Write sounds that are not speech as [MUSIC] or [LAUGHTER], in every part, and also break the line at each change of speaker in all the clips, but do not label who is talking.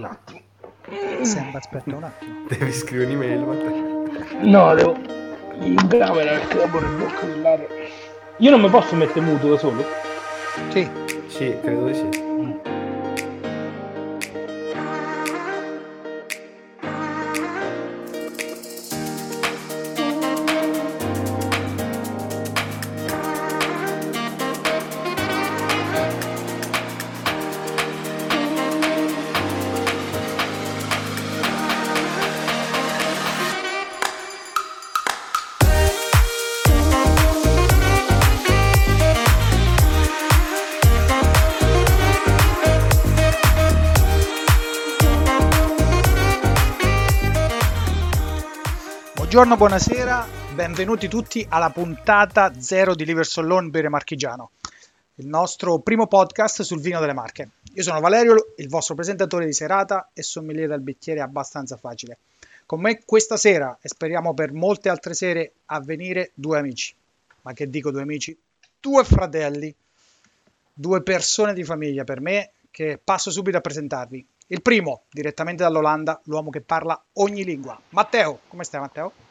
un attimo.
Sembra, aspetta un attimo.
Devi scrivere un'email,
Matteo. No, devo in camera perché dopo devo Io non mi posso mettere muto da solo?
Sì.
Sì, credo di sì.
Buongiorno, buonasera, benvenuti tutti alla puntata zero di Liverson Loan Bere Marchigiano, il nostro primo podcast sul vino delle Marche. Io sono Valerio, il vostro presentatore di serata e sommelier dal bicchiere abbastanza facile. Con me questa sera e speriamo per molte altre sere a venire due amici. Ma che dico due amici? Due fratelli, due persone di famiglia per me che passo subito a presentarvi. Il primo, direttamente dall'Olanda, l'uomo che parla ogni lingua. Matteo, come stai Matteo?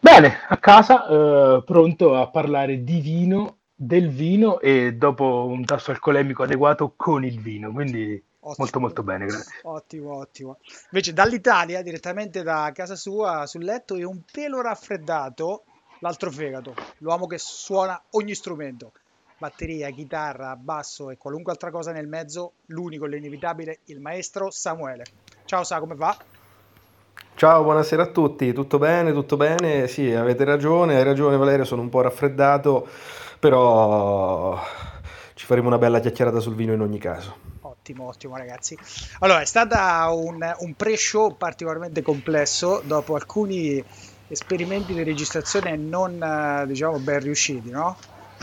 Bene, a casa, eh, pronto a parlare di vino, del vino e dopo un tasso alcolemico adeguato con il vino, quindi ottimo, molto molto bene, grazie.
Ottimo, ottimo. Invece dall'Italia, direttamente da casa sua, sul letto e un pelo raffreddato, l'altro fegato, l'uomo che suona ogni strumento batteria, chitarra, basso e qualunque altra cosa nel mezzo, l'unico, l'inevitabile, il maestro Samuele. Ciao Sa, come va?
Ciao, buonasera a tutti, tutto bene, tutto bene? Sì, avete ragione, hai ragione Valerio, sono un po' raffreddato, però ci faremo una bella chiacchierata sul vino in ogni caso.
Ottimo, ottimo ragazzi. Allora, è stato un, un pre-show particolarmente complesso dopo alcuni esperimenti di registrazione non, diciamo, ben riusciti, no?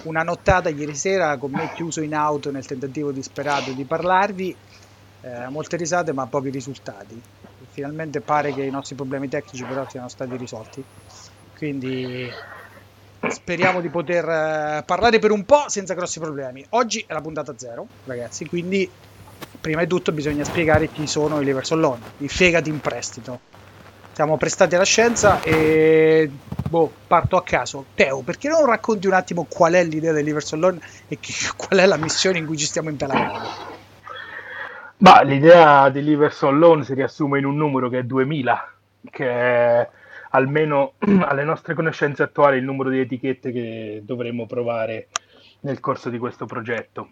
una nottata ieri sera con me chiuso in auto nel tentativo disperato di parlarvi, eh, molte risate ma pochi risultati. Finalmente pare che i nostri problemi tecnici però siano stati risolti, quindi speriamo di poter eh, parlare per un po' senza grossi problemi. Oggi è la puntata zero, ragazzi, quindi prima di tutto bisogna spiegare chi sono i Leverson Loan, i fegati in prestito siamo prestati alla scienza e boh, parto a caso. Teo, perché non racconti un attimo qual è l'idea dell'Iverson Loan e che, qual è la missione in cui ci stiamo impelagando?
Ma l'idea dell'Iverson Loan si riassume in un numero che è 2000, che è almeno [CLEARS THROAT] alle nostre conoscenze attuali il numero di etichette che dovremmo provare nel corso di questo progetto.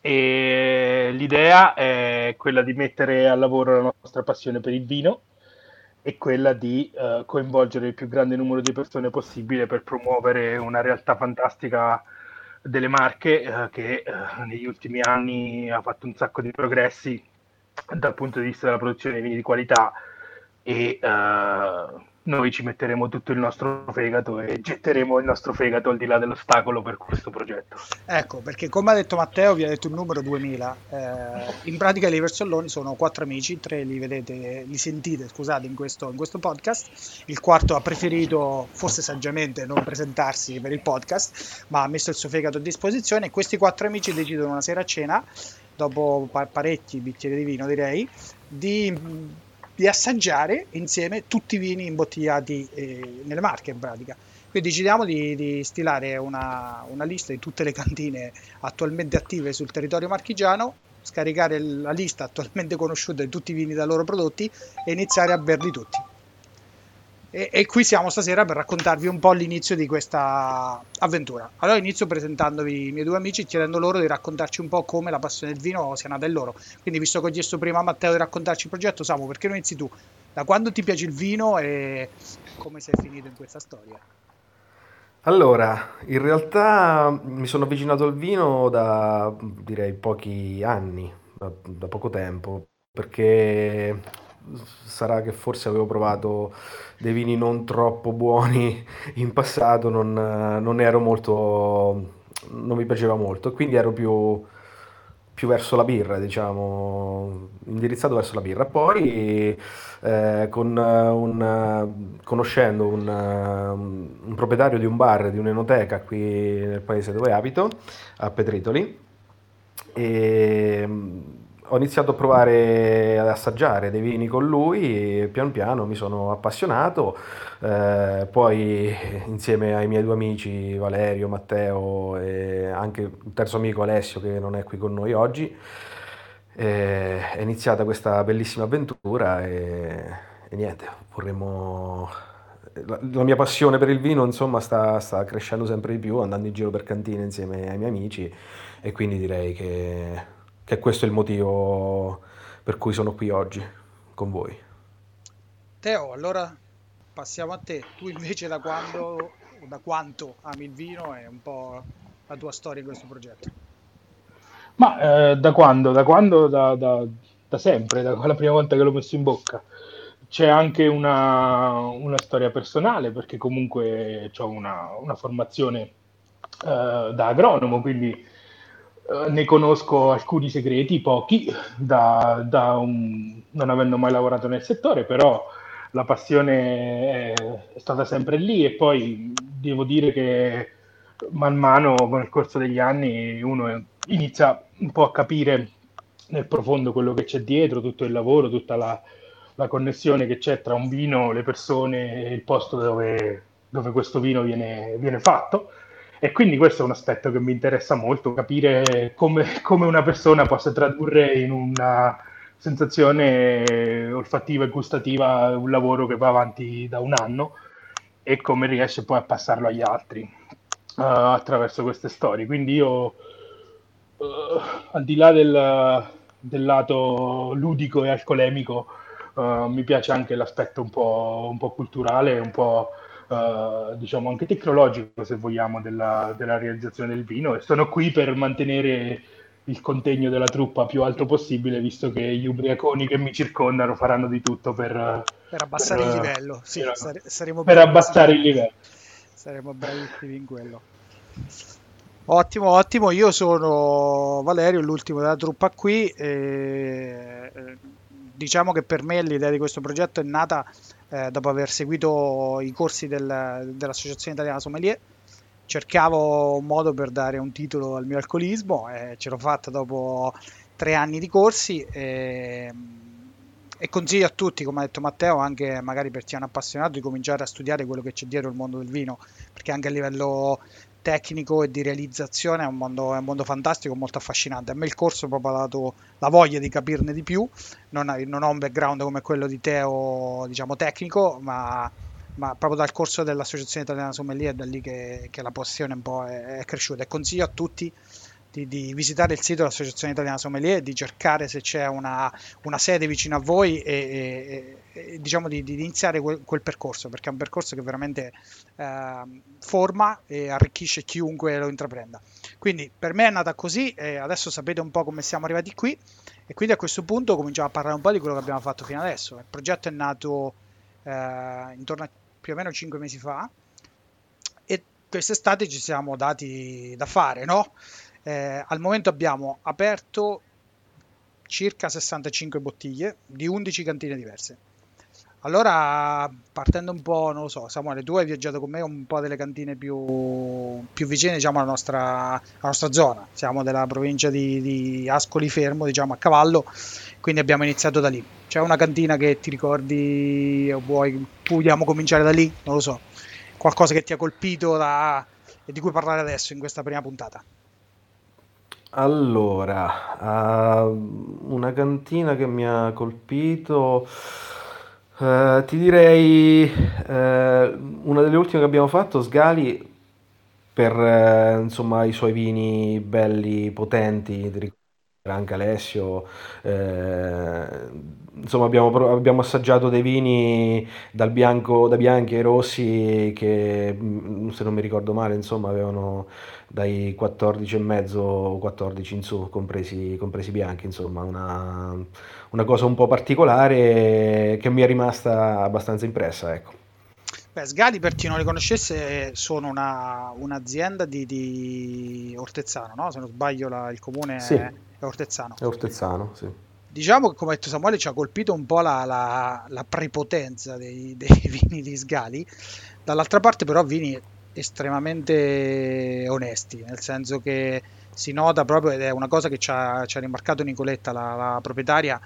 E l'idea è quella di mettere a lavoro la nostra passione per il vino è quella di uh, coinvolgere il più grande numero di persone possibile per promuovere una realtà fantastica delle Marche uh, che uh, negli ultimi anni ha fatto un sacco di progressi dal punto di vista della produzione di vini di qualità e noi ci metteremo tutto il nostro fegato e getteremo il nostro fegato al di là dell'ostacolo per questo progetto.
Ecco, perché come ha detto Matteo, vi ha detto il numero 2000. Eh, in pratica i Liversolloni sono quattro amici, tre li vedete, li sentite, scusate, in questo, in questo podcast. Il quarto ha preferito, forse saggiamente, non presentarsi per il podcast, ma ha messo il suo fegato a disposizione. Questi quattro amici decidono una sera a cena, dopo parecchi bicchieri di vino direi, di di assaggiare insieme tutti i vini imbottigliati eh, nelle marche in pratica. Quindi decidiamo di, di stilare una, una, lista di tutte le cantine attualmente attive sul territorio marchigiano, scaricare la lista attualmente conosciuta di tutti i vini da loro prodotti e iniziare a berli tutti. E, e, qui siamo stasera per raccontarvi un po' l'inizio di questa avventura. Allora inizio presentandovi i miei due amici, chiedendo loro di raccontarci un po' come la passione del vino sia nata in loro. Quindi visto che ho chiesto prima a Matteo di raccontarci il progetto, Samu, perché non inizi tu? Da quando ti piace il vino e come sei finito in questa storia?
Allora, in realtà mi sono avvicinato al vino da direi pochi anni, da, da poco tempo, perché sarà che forse avevo provato dei vini non troppo buoni in passato, non, non ero molto, non mi piaceva molto, quindi ero più, più verso la birra, diciamo, indirizzato verso la birra. Poi, eh, con un, conoscendo un, un, proprietario di un bar, di un'enoteca qui nel paese dove abito, a Petritoli, e ho iniziato a provare ad assaggiare dei vini con lui e pian piano mi sono appassionato, eh, poi insieme ai miei due amici Valerio, Matteo e anche il terzo amico Alessio che non è qui con noi oggi, eh, è iniziata questa bellissima avventura e, e niente, vorremmo... La, mia passione per il vino insomma sta, sta crescendo sempre di più andando in giro per cantine insieme ai miei amici e quindi direi che, che questo è il motivo per cui sono qui oggi con voi.
Teo, allora passiamo a te. Tu invece da quando da quanto ami il vino e un po' la tua storia in questo progetto?
Ma eh, da quando? Da quando? Da, da, da sempre, da la prima volta che l'ho messo in bocca. C'è anche una, una storia personale perché comunque ho una, una formazione eh, da agronomo, quindi eh, ne conosco alcuni segreti, pochi, da, da un, non avendo mai lavorato nel settore, però la passione è, è, stata sempre lì e poi devo dire che man mano nel corso degli anni uno inizia un po' a capire nel profondo quello che c'è dietro, tutto il lavoro, tutta la, la connessione che c'è tra un vino, le persone e il posto dove, dove questo vino viene, viene fatto e quindi questo è un aspetto che mi interessa molto, capire come, come una persona possa tradurre in una sensazione olfattiva e gustativa un lavoro che va avanti da un anno e come riesce poi a passarlo agli altri uh, attraverso queste storie. Quindi io, uh, al di là del, del, lato ludico e alcolemico, uh, mi piace anche l'aspetto un po', un po culturale, un po' uh, diciamo anche tecnologico, se vogliamo, della, della, realizzazione del vino e sono qui per mantenere il contegno della truppa più alto possibile, visto che gli ubriaconi che mi circondano faranno di tutto per,
per abbassare per, il livello. Sì, per,
sare, saremo per abbassare il livello.
Saremo bravissimi in quello. Ottimo, ottimo. Io sono Valerio, l'ultimo della truppa qui. E diciamo che per me l'idea di questo progetto è nata eh, dopo aver seguito i corsi del, dell'Associazione Italiana Sommelier. Cercavo un modo per dare un titolo al mio alcolismo e ce l'ho fatta dopo tre anni di corsi. E, e consiglio a tutti, come ha detto Matteo, anche magari per chi è un appassionato, di cominciare a studiare quello che c'è dietro il mondo del vino, perché anche a livello tecnico e di realizzazione è un, mondo, è un mondo fantastico, molto affascinante. A me il corso proprio ha dato la voglia di capirne di più, non, non ho un background come quello di Teo, diciamo tecnico, ma, ma proprio dal corso dell'Associazione Italiana Sommelier è da lì che, che la passione un po' è, è cresciuta e consiglio a tutti di, di, visitare il sito dell'Associazione Italiana Sommelier, di cercare se c'è una, una sede vicino a voi e, e, e diciamo di, di, iniziare quel, quel, percorso, perché è un percorso che veramente eh, forma e arricchisce chiunque lo intraprenda. Quindi per me è nata così e adesso sapete un po' come siamo arrivati qui e quindi a questo punto cominciamo a parlare un po' di quello che abbiamo fatto fino adesso. Il progetto è nato eh, intorno a più o meno 5 mesi fa quest'estate ci siamo dati da fare, no? Eh, al momento abbiamo aperto circa 65 bottiglie di 11 cantine diverse. Allora, partendo un po', non lo so, Samuele, tu hai viaggiato con me un po' delle cantine più, più vicine, diciamo, alla nostra, alla nostra, zona. Siamo della provincia di, di, Ascoli Fermo, diciamo, a cavallo, quindi abbiamo iniziato da lì. C'è una cantina che ti ricordi o vuoi, vogliamo cominciare da lì? Non lo so. Qualcosa che ti ha colpito da, e di cui parlare adesso in questa prima puntata?
Allora, uh, una cantina che mi ha colpito, uh, ti direi uh, una delle ultime che abbiamo fatto, Sgali, per insomma i suoi vini belli, potenti, ti anche Alessio, eh, insomma abbiamo, abbiamo, assaggiato dei vini dal bianco, da bianchi ai rossi che mm, se non mi ricordo male insomma avevano dai 14,5 14 in su compresi, compresi bianchi insomma una, una, cosa un po' particolare che mi è rimasta abbastanza impressa ecco.
Beh, Sgali per chi non li conoscesse sono una, un'azienda di, di Ortezzano no? se non sbaglio la, il comune sì. è è Ortezzano.
È Ortezzano, sì.
Diciamo che, come ha detto Samuele, ci ha colpito un po' la, la, la prepotenza dei, dei, [LAUGHS] vini di Sgali. Dall'altra parte, però, vini estremamente onesti, nel senso che si nota proprio, ed è una cosa che ci ha, ci ha rimarcato Nicoletta, la, la proprietaria,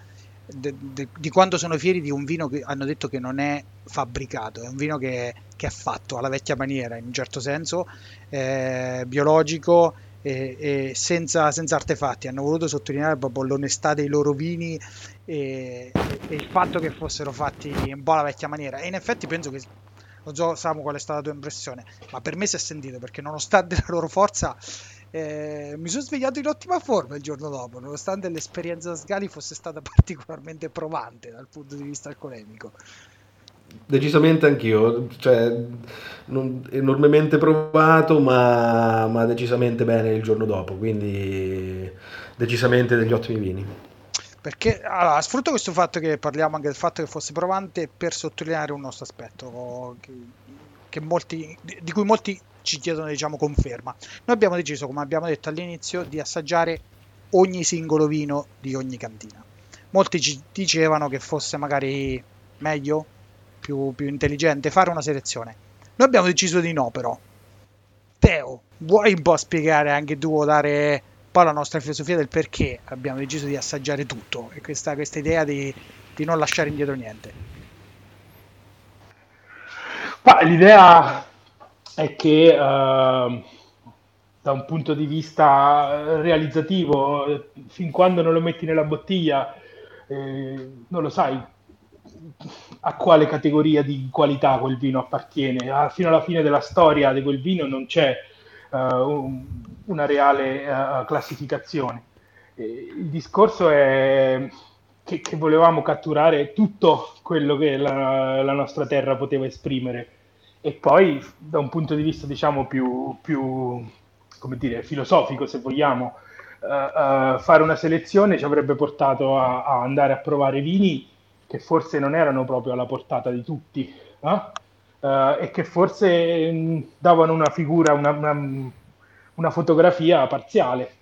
de, de, di quanto sono fieri di un vino che hanno detto che non è fabbricato, è un vino che, che è fatto alla vecchia maniera, in un certo senso, eh, biologico e, e senza, senza, artefatti. Hanno voluto sottolineare proprio l'onestà dei loro vini e, e, il fatto che fossero fatti un po' alla vecchia maniera. E in effetti penso che non so Samu qual è stata la tua impressione, ma per me si è sentito perché nonostante [LAUGHS] la loro forza eh, mi sono svegliato in ottima forma il giorno dopo, nonostante l'esperienza Sgali fosse stata [LAUGHS] particolarmente provante dal punto di vista alcolemico.
Decisamente anch'io, cioè, non, enormemente provato, ma, ma decisamente bene il giorno dopo, quindi decisamente degli ottimi vini.
Perché allora, sfrutto questo fatto che parliamo anche del fatto che fosse provante per sottolineare un nostro aspetto che, che molti, di cui molti ci chiedono diciamo conferma. Noi abbiamo deciso, come abbiamo detto all'inizio, di assaggiare ogni singolo vino di ogni cantina. Molti ci dicevano che fosse magari meglio, più, più intelligente fare una selezione. Noi abbiamo deciso di no, però. Teo, vuoi un po' spiegare anche tu, dare un po' la nostra filosofia del perché abbiamo deciso di assaggiare tutto e questa, questa idea di, di non lasciare indietro niente?
Ma l'idea è che uh, da un punto di vista realizzativo, fin quando non lo metti nella bottiglia, eh, non lo sai a quale categoria di qualità quel vino appartiene. Ah, fino alla fine della storia di quel vino non c'è un, una reale uh, classificazione. Il discorso è che, che, volevamo catturare tutto quello che la, la nostra terra poteva esprimere e poi da un punto di vista diciamo più, più come dire, filosofico se vogliamo uh, uh, fare una selezione ci avrebbe portato a, a, andare a provare vini che forse non erano proprio alla portata di tutti eh? Uh, e che forse mh, davano una figura una, una, una fotografia parziale.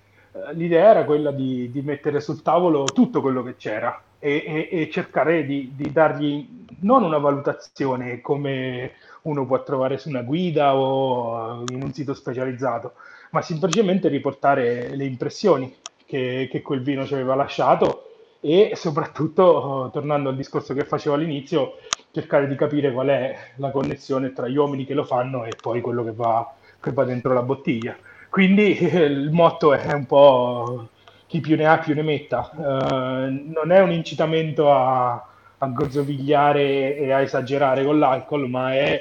L'idea era quella di, di, mettere sul tavolo tutto quello che c'era e, e, e cercare di, di dargli non una valutazione come uno può trovare su una guida o in un sito specializzato, ma semplicemente riportare le impressioni che, che quel vino ci aveva lasciato e soprattutto, tornando al discorso che facevo all'inizio, cercare di capire qual è la connessione tra gli uomini che lo fanno e poi quello che va, che va dentro la bottiglia. Quindi il motto è un po' chi più ne ha più ne metta, uh, non è un incitamento a, a gozzovigliare e a esagerare con l'alcol, ma è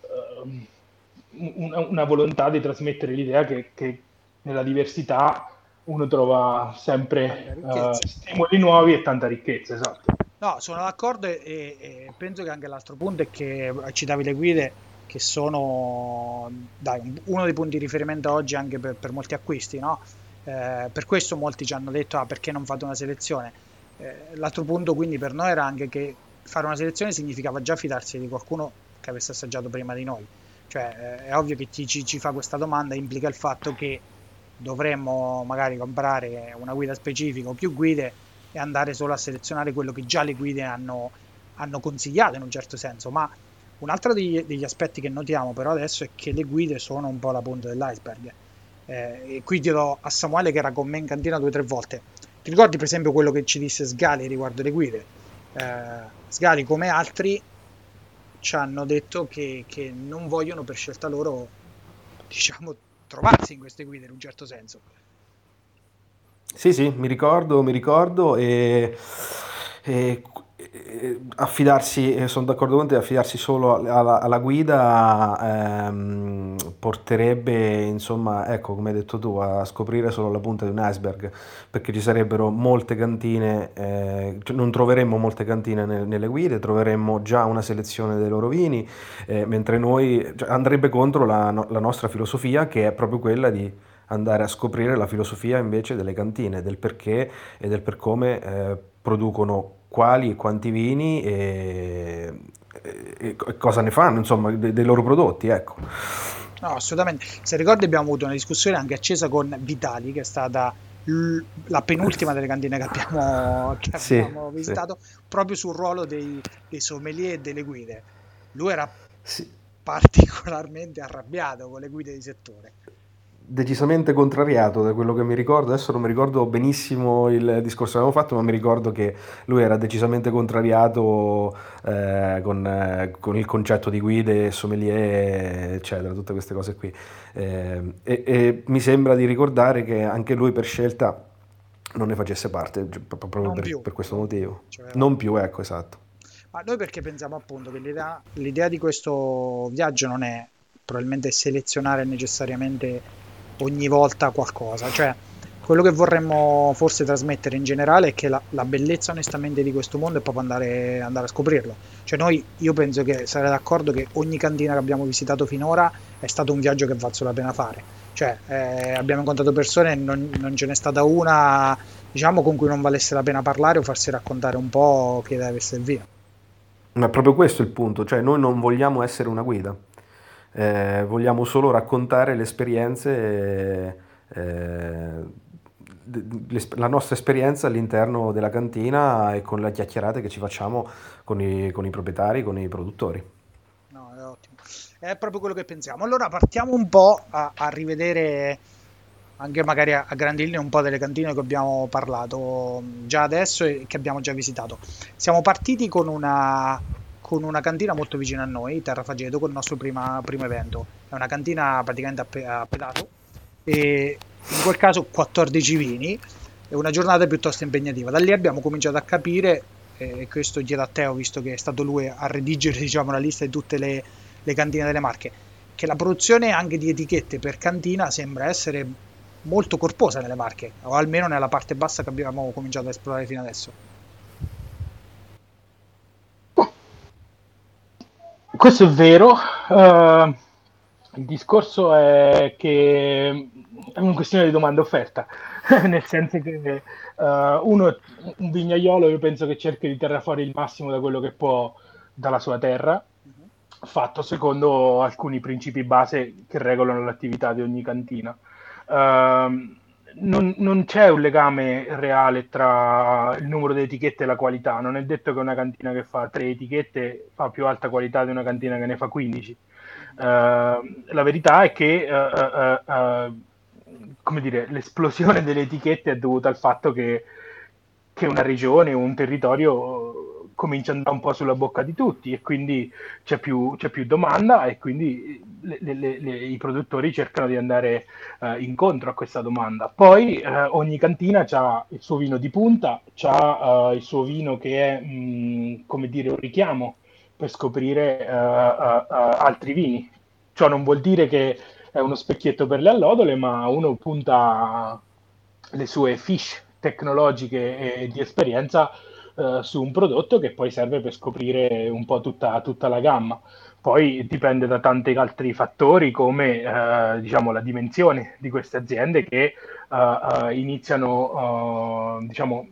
uh, una, una, volontà di trasmettere l'idea che, che, nella diversità uno trova sempre uh, stimoli nuovi e tanta ricchezza. Esatto.
No, sono d'accordo e, e, penso che anche l'altro punto è che citavi le guide che sono dai, uno dei punti di riferimento oggi anche per, per molti acquisti, no? eh, per questo molti ci hanno detto ah, perché non fate una selezione eh, l'altro punto quindi per noi era anche che fare una selezione significava già fidarsi di qualcuno che avesse assaggiato prima di noi. Cioè eh, è ovvio che chi ci, ci, fa questa domanda implica il fatto che dovremmo magari comprare una guida specifica o più guide e andare solo a selezionare quello che già le guide hanno, hanno consigliato in un certo senso, ma un altro degli, degli, aspetti che notiamo però adesso è che le guide sono un po' la punta dell'iceberg. Eh, e qui chiedo a Samuele che era con me in cantina due o tre volte ti ricordi per esempio quello che ci disse Sgali riguardo le guide? Eh, Sgali come altri ci hanno detto che, che, non vogliono per scelta loro diciamo trovarsi in queste guide in un certo senso.
Sì, sì, mi ricordo, mi ricordo e, e affidarsi, sono d'accordo con te, affidarsi solo alla, alla guida ehm, porterebbe, insomma, ecco, come hai detto tu, a scoprire solo la punta di un iceberg, perché ci sarebbero molte cantine, eh, cioè non troveremmo molte cantine nel, nelle guide, troveremmo già una selezione dei loro vini, eh, mentre noi cioè, andrebbe contro la, la nostra filosofia che è proprio quella di andare a scoprire la filosofia invece delle cantine, del perché e del per come eh, producono quali e quanti vini e, e, e cosa ne fanno, insomma, dei, dei loro prodotti, ecco.
No, assolutamente. Se ricordi abbiamo avuto una discussione anche accesa con Vitali, che è stata la penultima delle cantine che abbiamo, [LAUGHS] che sì, abbiamo visitato, sì. proprio sul ruolo dei, dei sommelier e delle guide. Lui era sì. particolarmente arrabbiato con le guide di settore.
Decisamente contrariato da quello che mi ricordo. Adesso non mi ricordo benissimo il discorso che avevamo fatto, ma mi ricordo che lui era decisamente contrariato eh, con, eh, con, il concetto di guide, sommelier, eccetera, tutte queste cose qui. Eh, e, e, mi sembra di ricordare che anche lui per scelta non ne facesse parte, proprio per, per, questo motivo. Cioè, non più, ecco, esatto.
Ma noi perché pensiamo appunto che l'idea, l'idea di questo viaggio non è probabilmente selezionare necessariamente ogni volta qualcosa, cioè quello che vorremmo forse trasmettere in generale è che la, la bellezza onestamente di questo mondo è proprio andare, andare, a scoprirlo. Cioè noi, io penso che sarei d'accordo che ogni cantina che abbiamo visitato finora è stato un viaggio che valso la pena fare. Cioè eh, abbiamo incontrato persone, non, non ce n'è stata una diciamo con cui non valesse la pena parlare o farsi raccontare un po' che deve essere via.
Ma proprio questo è il punto, cioè noi non vogliamo essere una guida, eh, vogliamo solo raccontare le esperienze, eh, la nostra esperienza all'interno della cantina e con le chiacchierate che ci facciamo con i, con i proprietari, con i produttori.
No, è ottimo, è proprio quello che pensiamo. Allora partiamo un po' a, a rivedere anche magari a, a grandi linee un po' delle cantine che abbiamo parlato già adesso e che abbiamo già visitato. Siamo partiti con una, con una cantina molto vicina a noi, Terra Fageto, con il nostro prima, primo evento. È una cantina praticamente a, pe- a pedato e in quel caso 14 vini è una giornata piuttosto impegnativa. Da lì abbiamo cominciato a capire, e questo chiedo a Teo, visto che è stato lui a redigere [LAUGHS] diciamo, la lista di tutte le, le cantine delle marche, che la produzione anche di etichette per cantina sembra essere molto corposa nelle Marche, o almeno nella parte bassa che abbiamo cominciato a esplorare fino adesso.
Questo è vero. Uh, il discorso è che è una questione di domanda offerta, [LAUGHS] nel senso che uh, uno, un vignaiolo, io penso che cerchi di tirare fuori il massimo da quello che può dalla sua terra, fatto secondo alcuni principi base che regolano l'attività di ogni cantina. Ehm, non, non, c'è un legame reale tra il numero di etichette e la qualità. Non è detto che una cantina che fa tre etichette fa più alta qualità di una cantina che ne fa 15. Uh, ehm, la verità è che uh, dire, l'esplosione delle etichette è dovuta al fatto che, che una regione o un territorio comincia ad andare un po' sulla bocca di tutti e quindi c'è più, c'è più domanda e quindi le, le, le, i produttori cercano di andare uh, incontro a questa domanda. Poi uh, ogni cantina ha il suo vino di punta, ha uh, il suo vino che è, mh, mm, come dire, un richiamo per scoprire altri vini. Ciò non vuol dire che è uno specchietto per le allodole, ma uno punta le sue fish tecnologiche e di esperienza eh, su un prodotto che poi serve per scoprire un po' tutta, tutta la gamma. Poi dipende da tanti altri fattori come eh, diciamo, la dimensione di queste aziende che uh, iniziano, diciamo,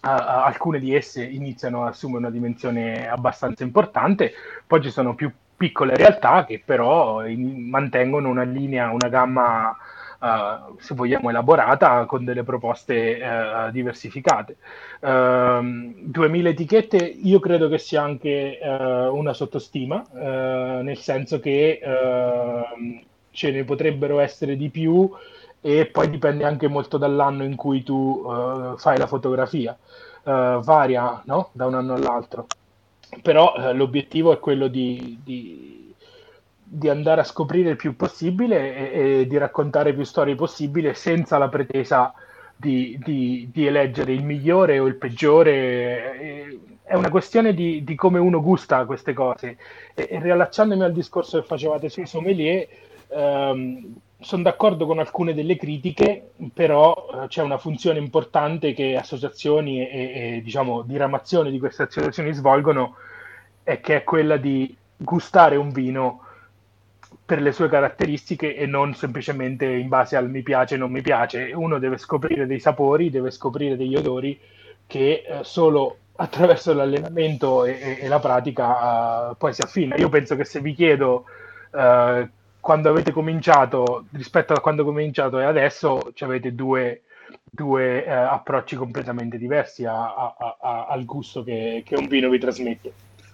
alcune di esse iniziano ad assumere una dimensione abbastanza importante, poi ci sono più piccole realtà che però in, mantengono una linea, una gamma uh, se vogliamo, elaborata con delle proposte uh, diversificate. Uh, ehm, 2000 etichette io credo che sia anche eh, una sottostima, nel senso che ehm, ce ne potrebbero essere di più e poi dipende anche molto dall'anno in cui tu fai la fotografia. varia no? da un anno all'altro però l'obiettivo è quello di, di, di andare a scoprire il più possibile e, e, di raccontare più storie possibile senza la pretesa di, di, di eleggere il migliore o il peggiore. È una questione di, di come uno gusta queste cose. E, e, riallacciandomi al discorso che facevate sui sommelier, ehm, sono d'accordo con alcune delle critiche, però eh, c'è una funzione importante che associazioni e, e diciamo diramazioni di queste associazioni svolgono, e che è quella di gustare un vino per le sue caratteristiche e non semplicemente in base al mi piace o non mi piace. Uno deve scoprire dei sapori, deve scoprire degli odori che eh, solo attraverso l'allenamento e, e, e la pratica uh, poi si affina. Io penso che se vi chiedo uh, quando avete cominciato rispetto a quando ho cominciato e adesso avete due, due uh, approcci completamente diversi a, a, a, al gusto che, che un vino vi trasmette.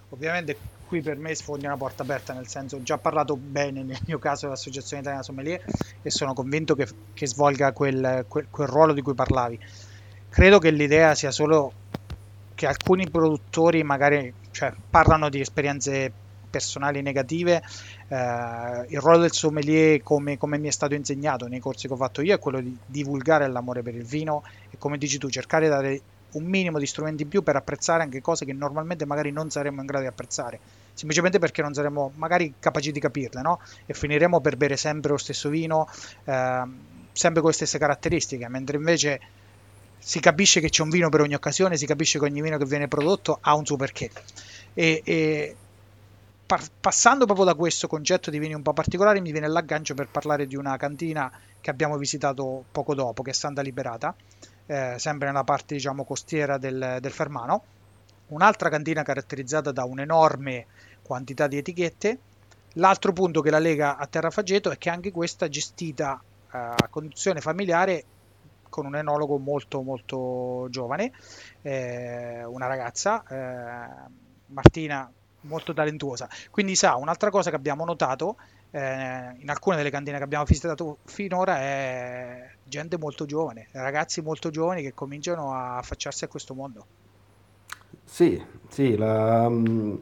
Ovviamente qui per me sfondi una porta aperta, nel senso ho già parlato bene nel mio caso dell'Associazione Italiana Sommelier e sono convinto che, che svolga quel, quel, quel ruolo di cui parlavi. Credo che l'idea sia solo che alcuni produttori magari cioè, parlano di esperienze personali negative, eh, il ruolo del sommelier, come, come, mi è stato insegnato nei corsi che ho fatto io, è quello di divulgare l'amore per il vino e come dici tu, cercare di dare un minimo di strumenti in più per apprezzare anche cose che normalmente magari non saremmo in grado di apprezzare, semplicemente perché non saremmo magari capaci di capirle, no? E finiremo per bere sempre lo stesso vino, eh, sempre con le stesse caratteristiche, mentre invece si capisce che c'è un vino per ogni occasione, si capisce che ogni vino che viene prodotto ha un suo perché. E, e par- passando proprio da questo concetto di vini un po' particolari, mi viene l'aggancio per parlare di una cantina che abbiamo visitato poco dopo, che è Santa Liberata, eh, sempre nella parte diciamo costiera del, del Fermano. Un'altra cantina caratterizzata da un'enorme quantità di etichette. L'altro punto che la lega a Terrafageto è che anche questa è gestita eh, a conduzione familiare con un enologo molto molto giovane, eh, una ragazza, eh, Martina molto talentuosa. Quindi sa, un'altra cosa che abbiamo notato eh, in alcune delle cantine che abbiamo visitato finora è gente molto giovane, ragazzi molto giovani che cominciano a affacciarsi a questo mondo.
Sì, sì, la, eh,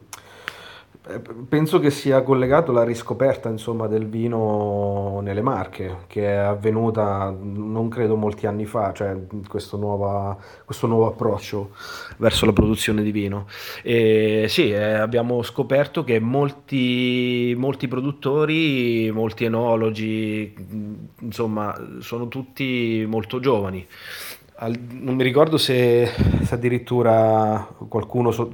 penso che sia collegato alla riscoperta, insomma, del vino nelle Marche, che è avvenuta non credo molti anni fa, cioè questo, nuova, questo nuovo approccio verso la produzione di vino. E sì, eh, abbiamo scoperto che molti, molti produttori, molti enologi, insomma, sono tutti molto giovani. Non mi ricordo se, se addirittura qualcuno so,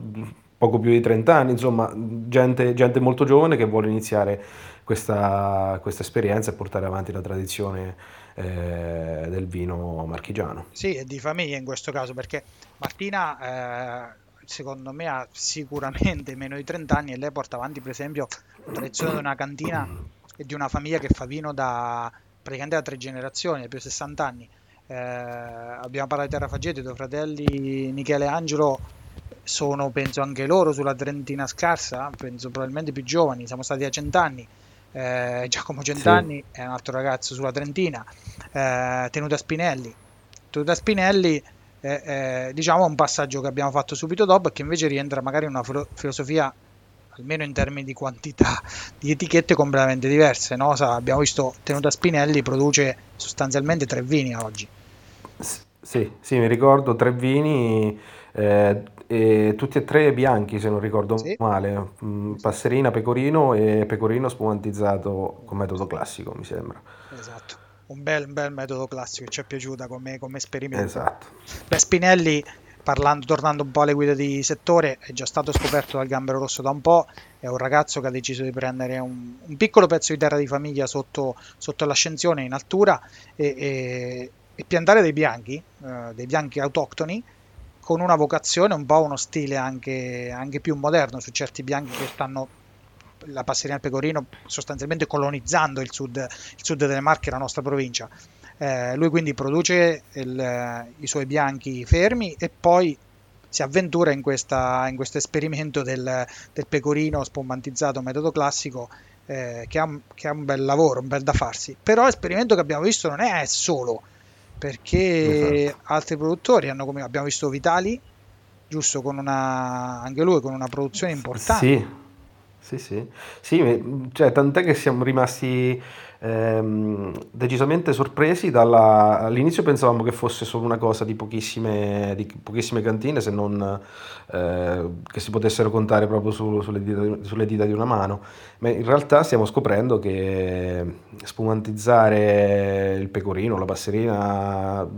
poco più di 30 anni, insomma, gente, gente molto giovane che vuole iniziare questa, questa esperienza e portare avanti la tradizione eh, del vino marchigiano.
Sì, e di famiglia in questo caso, perché Martina eh, secondo me ha sicuramente meno di 30 anni e lei porta avanti per esempio la tradizione di una cantina e di una famiglia che fa vino da praticamente da tre generazioni, più di 60 anni. Eh, abbiamo parlato di Terrafagetti, due fratelli Michele e Angelo sono penso anche loro sulla trentina scarsa, penso probabilmente più giovani, siamo stati a cent'anni. Eh, Giacomo Centanni sì. è un altro ragazzo sulla trentina, eh, Tenuta Spinelli. Tenuta Spinelli eh, diciamo un passaggio che abbiamo fatto subito dopo e che invece rientra magari in una filo- filosofia almeno in termini di quantità di etichette completamente diverse no? Sa, abbiamo visto Tenuta Spinelli produce sostanzialmente tre vini oggi
sì, sì mi ricordo tre vini eh, e tutti e tre bianchi se non ricordo Sì. male, mm, passerina, pecorino e pecorino spumantizzato con metodo classico mi sembra.
Esatto, un bel, un bel metodo classico, ci è piaciuta come, come esperimento.
Esatto.
Beh, Spinelli, parlando, tornando un po' alle guide di settore, è già stato scoperto dal Gambero Rosso da un po', è un ragazzo che ha deciso di prendere un, un piccolo pezzo di terra di famiglia sotto, sotto l'ascensione in altura e, e, e piantare dei bianchi, eh, dei bianchi autoctoni, con una vocazione, un po' uno stile anche, anche più moderno su certi bianchi che stanno la passerina al pecorino sostanzialmente colonizzando il sud, il sud delle Marche, la nostra provincia. Eh, lui quindi produce il, i suoi bianchi fermi e poi si avventura in, questa, in questo esperimento del, del, pecorino spumantizzato metodo classico eh, che, ha, che, ha, un bel lavoro, un bel da farsi. Però l'esperimento che abbiamo visto non è solo perché esatto. altri produttori hanno come abbiamo visto Vitali giusto con una anche lui con una produzione importante.
Sì. Sì sì, sì cioè, tant'è che siamo rimasti ehm, decisamente sorpresi dalla... all'inizio pensavamo che fosse solo una cosa di pochissime, di pochissime cantine se non eh, che si potessero contare proprio su, sulle, dita, sulle, dita, di una mano. Ma in realtà stiamo scoprendo che spumantizzare il pecorino la passerina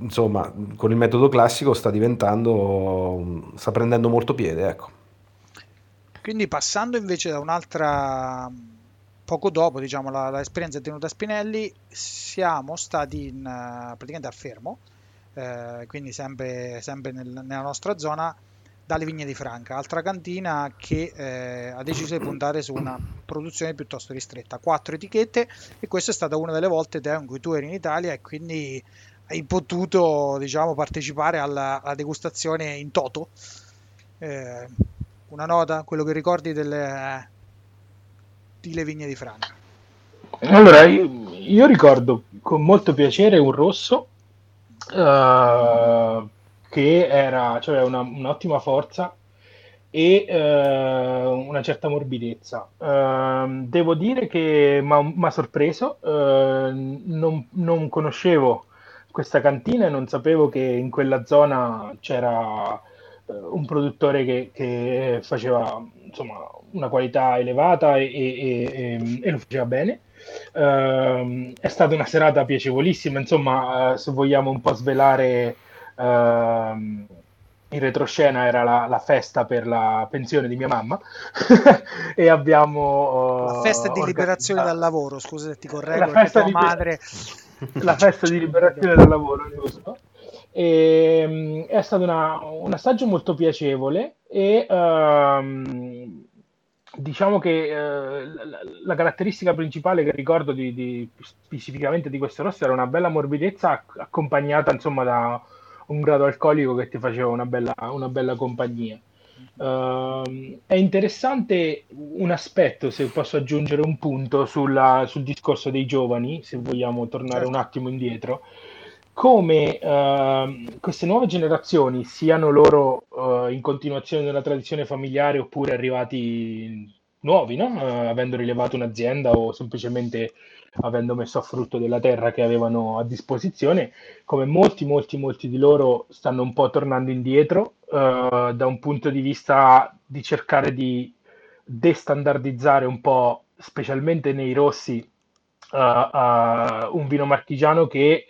insomma con il metodo classico sta diventando sta prendendo molto piede ecco.
Quindi passando invece da un'altra poco dopo diciamo, la, l'esperienza tenuta a Spinelli siamo stati in, uh, praticamente a Fermo, eh, quindi sempre, sempre nel, nella nostra zona, dalle Vigne di Franca, altra cantina che eh, ha deciso di puntare su una produzione piuttosto ristretta, quattro etichette e questa è stata una delle volte in cui tu eri in Italia e quindi hai potuto diciamo, partecipare alla, alla degustazione in toto. Eh, una nota, quello che ricordi delle, di Le Vigne di Franca.
Allora, io, io ricordo con molto piacere un rosso uh, che era, cioè una, un'ottima forza e uh, una certa morbidezza. Uh, devo dire che mi ha sorpreso, non, non, conoscevo questa cantina e non sapevo che in quella zona c'era un produttore che, che faceva insomma, una qualità elevata e, e, e, e lo faceva bene. Uh, è stata una serata piacevolissima, insomma, uh, se vogliamo un po' svelare uh, in retroscena era la, la, festa per la pensione di mia mamma [LAUGHS] e abbiamo
la festa di liberazione dal lavoro, scusa se ti correggo,
la festa
di madre [LAUGHS]
la festa di liberazione dal lavoro, giusto? E, um, è stato una, un assaggio molto piacevole e um, diciamo che eh, la, la, caratteristica principale che ricordo di, di, specificamente di questo rosso era una bella morbidezza accompagnata insomma da un grado alcolico che ti faceva una bella, una bella compagnia. Uh, è interessante un aspetto, se posso aggiungere un punto sulla, sul discorso dei giovani, se vogliamo tornare certo. un attimo indietro, come uh, queste nuove generazioni siano loro uh, in continuazione della tradizione familiare oppure arrivati nuovi, no? uh, avendo rilevato un'azienda o semplicemente avendo messo a frutto della terra che avevano a disposizione, come molti, molti, molti di loro stanno un po' tornando indietro uh, da un punto di vista di cercare di destandardizzare un po', specialmente nei rossi, un vino marchigiano che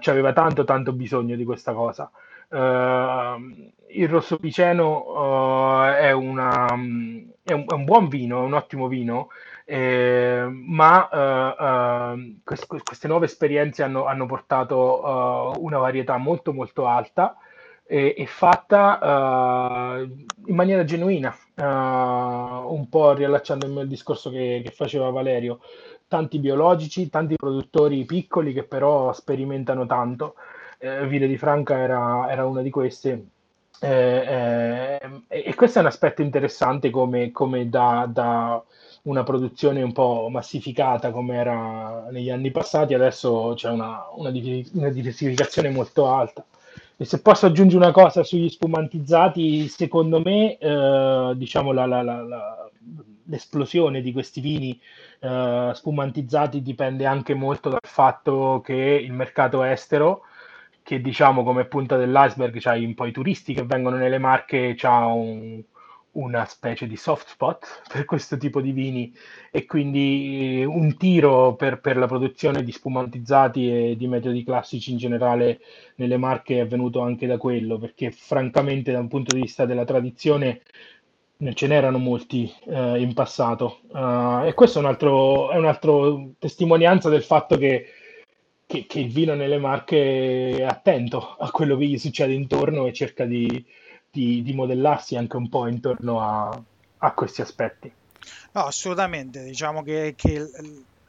ci aveva tanto, tanto bisogno di questa cosa. il rosso piceno è, una, è, un, è un buon vino, è un ottimo vino, eh, ma uh, uh, quest- queste nuove esperienze hanno, hanno portato uh, una varietà molto molto alta e, e fatta in maniera genuina, un po' riallacciandomi al discorso che, che faceva Valerio, tanti biologici, tanti produttori piccoli che però sperimentano tanto. Eh, Vile di Franca era, era una di queste. Eh, eh, e questo è un aspetto interessante come, come da, da, una produzione un po' massificata come era negli anni passati, adesso c'è una, una, una diversificazione molto alta. E se posso aggiungere una cosa sugli spumantizzati, secondo me, eh, diciamo, la, la, la, l'esplosione di questi vini eh, spumantizzati dipende anche molto dal fatto che il mercato estero, che diciamo come punta dell'iceberg, c'hai un po' i turisti che vengono nelle marche, c'ha un, una specie di soft spot [LAUGHS] per questo tipo di vini e quindi un tiro per, per, la produzione di spumantizzati e di metodi classici in generale nelle marche è venuto anche da quello, perché francamente da un punto di vista della tradizione ce n'erano molti eh, in passato uh, e questo è un altro, è un altro testimonianza del fatto che, che, che il vino nelle marche è attento a quello che gli succede intorno e cerca di di, di modellarsi anche un po' intorno a, a questi aspetti.
No, assolutamente, diciamo che, che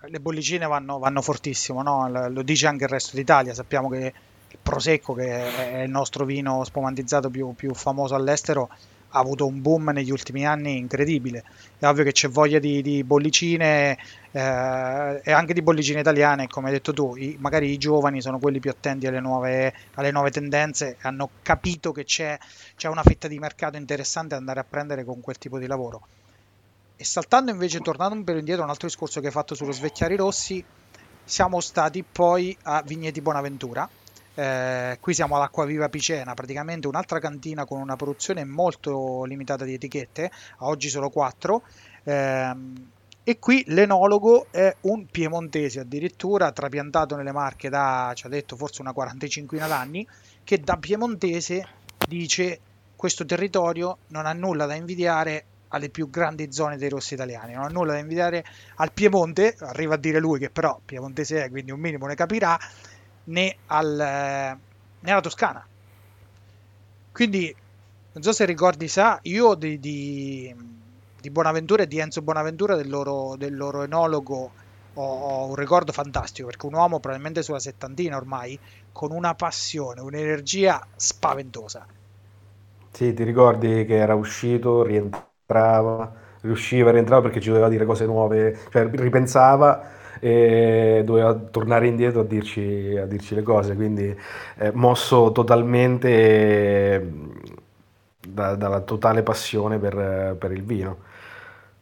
le bollicine vanno, vanno fortissimo, no? lo dice anche il resto d'Italia, sappiamo che il Prosecco, che è il nostro vino spumantizzato più, più famoso all'estero, ha avuto un boom negli ultimi anni incredibile. È ovvio che c'è voglia di, di bollicine eh, e anche di bollicine italiane, come hai detto tu, i, magari i giovani sono quelli più attenti alle nuove, alle nuove tendenze hanno capito che c'è, c'è una fetta di mercato interessante da andare a prendere con quel tipo di lavoro. E saltando invece, tornando un pelo indietro, un altro discorso che hai fatto sullo svecchiare i rossi, siamo stati poi a Vigneti Bonaventura eh, qui siamo all'Acqua Viva Picena, praticamente un'altra cantina con una produzione molto limitata di etichette, a oggi solo 4. Ehm, e qui l'enologo è un piemontese addirittura, trapiantato nelle Marche da, ci ha detto, forse una 45 d'anni, che da piemontese dice questo territorio non ha nulla da invidiare alle più grandi zone dei rossi italiani, non ha nulla da invidiare al Piemonte, arriva a dire lui che però piemontese è, quindi un minimo ne capirà, né, al, eh, né alla Toscana. Quindi, non so se ricordi, sa, io di, di, di Bonaventura e di Enzo Bonaventura, del loro, del loro enologo, ho, ho, un ricordo fantastico, perché un uomo probabilmente sulla settantina ormai, con una passione, un'energia spaventosa.
Sì, ti ricordi che era uscito, rientrava, riusciva, rientrava perché ci doveva dire cose nuove, cioè ripensava e doveva tornare indietro a dirci, a dirci le cose, quindi eh, mosso totalmente da, dalla totale passione per, per il vino.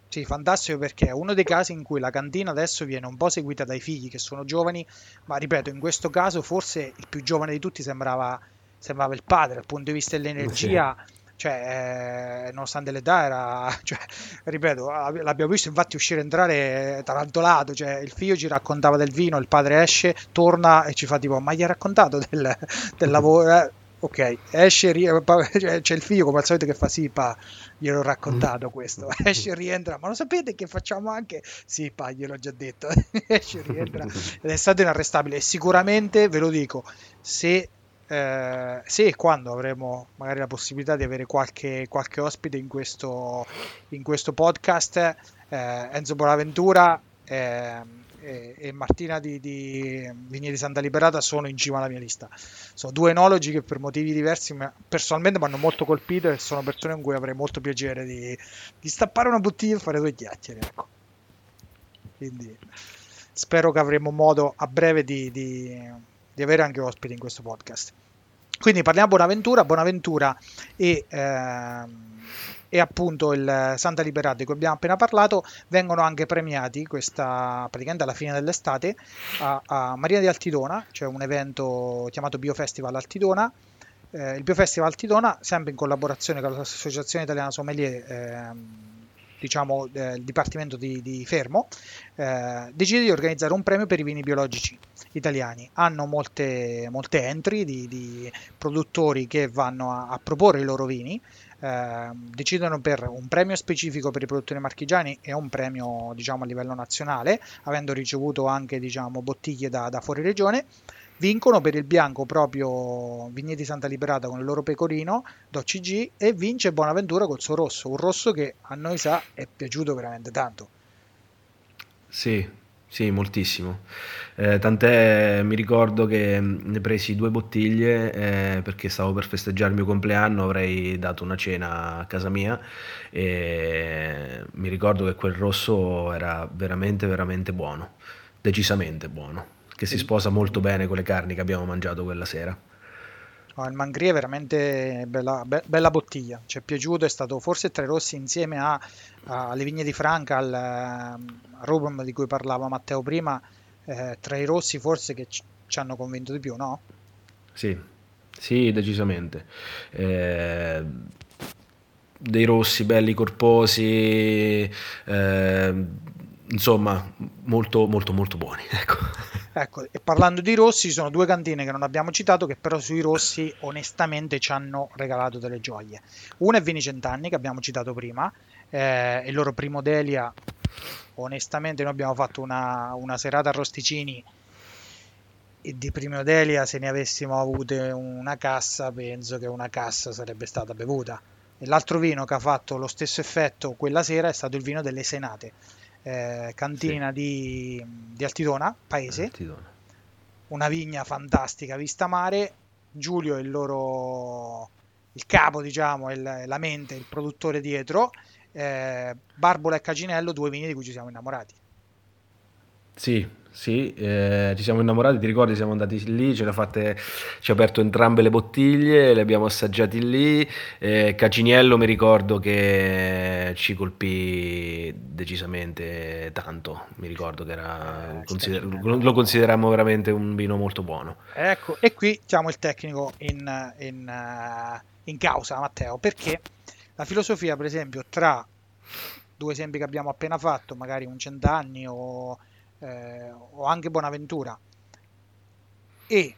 Sì, fantastico perché è uno dei casi in cui la cantina adesso viene un po' seguita dai figli che sono giovani, ma ripeto, in questo caso forse il più giovane di tutti sembrava, sembrava il padre dal punto di vista dell'energia. Sì. Cioè, eh, nonostante l'età era, [LAUGHS] cioè, ripeto, l'abbiamo visto infatti uscire e entrare tarantolato, cioè il figlio ci raccontava del vino, il padre esce, torna e ci fa tipo, ma gli ha raccontato del, del [LAUGHS] lavoro? Eh, ok, esce, cioè, c'è il figlio come al solito che fa sì, pa, gliel'ho raccontato questo, [LAUGHS] esce e rientra, ma lo sapete che facciamo anche? Sì, pa, gliel'ho già detto, esce rientra. Ed è stato inarrestabile. Sicuramente, ve lo dico, se, eh, se e quando avremo magari la possibilità di avere qualche, qualche ospite in questo, in questo podcast, eh, Enzo Bonaventura... Eh, e, e Martina di, di Vigne di Santa Liberata sono in cima alla mia lista. Sono due enologi che per motivi diversi personalmente mi hanno molto colpito e sono persone con cui avrei molto piacere di, di stappare una bottiglia e fare due chiacchiere. Ecco. Quindi spero che avremo modo a breve di, di, di avere anche ospiti in questo podcast. Quindi parliamo Bonaventura, Bonaventura e... Ehm, e appunto il Santa Liberata di cui abbiamo appena parlato vengono anche premiati questa praticamente alla fine dell'estate a, a Marina di Altidona. C'è un evento chiamato Biofestival Altidona. Eh, il Biofestival Altidona sempre in collaborazione con l'Associazione Italiana Sommelier eh, diciamo eh, il Dipartimento di, di Fermo eh, decide di organizzare un premio per i vini biologici italiani hanno molte, molte entry di, di produttori che vanno a, a proporre i loro vini eh, decidono per un premio specifico per i produttori marchigiani e un premio diciamo a livello nazionale, avendo ricevuto anche diciamo, bottiglie da, da fuori regione. Vincono per il bianco proprio Vigneti Santa Liberata con il loro pecorino d'OCG e vince Bonaventura col suo rosso, un rosso che a noi sa è piaciuto veramente tanto.
Sì, sì, moltissimo. Eh, tant'è, mi ricordo che ne presi due bottiglie eh, perché stavo per festeggiare il mio compleanno, avrei dato una cena a casa mia e mi ricordo che quel rosso era veramente, veramente buono, decisamente buono, che si sposa molto bene con le carni che abbiamo mangiato quella sera.
No, il Mangri è veramente bella, be- bella bottiglia, ci è piaciuto, è stato forse tra i rossi insieme a, alle vigne di Franca, al, ehm, Rubum di cui parlava Matteo prima, eh, tra i rossi forse che ci, ci hanno convinto di più, no?
Sì, sì, decisamente. Eh, dei rossi belli corposi, eh, insomma, molto, molto, molto buoni. [LAUGHS] Ecco.
ecco, e parlando di rossi, ci sono due cantine che non abbiamo citato, che però sui rossi onestamente ci hanno regalato delle gioie. Una è Vini Cent'anni, che abbiamo citato prima, eh, il loro primo Delia. Onestamente, noi abbiamo fatto una, una serata a Rosticini e di primo Delia, se ne avessimo avute una cassa, penso che una cassa sarebbe stata bevuta. E l'altro vino che ha fatto lo stesso effetto quella sera è stato il vino delle Senate eh, cantina sì. di, di, Altidona, paese. Altidona. Una vigna fantastica, vista mare. Giulio è il loro il capo, diciamo, il, la mente, il produttore dietro. Eh, Barbola e Caginello, due vini di cui ci siamo innamorati.
Sì, sì, eh, ci siamo innamorati, ti ricordi, siamo andati lì, ce fatte, ci ha aperto entrambe le bottiglie, le abbiamo assaggiati lì, eh, Caciniello mi ricordo che ci colpì decisamente tanto, mi ricordo che era, eh, consider- lo considerammo veramente un vino molto buono.
Ecco, e qui siamo il tecnico in, in, uh, in causa, Matteo, perché la filosofia, per esempio, tra due esempi che abbiamo appena fatto, magari un cent'anni o eh, o anche Bonaventura e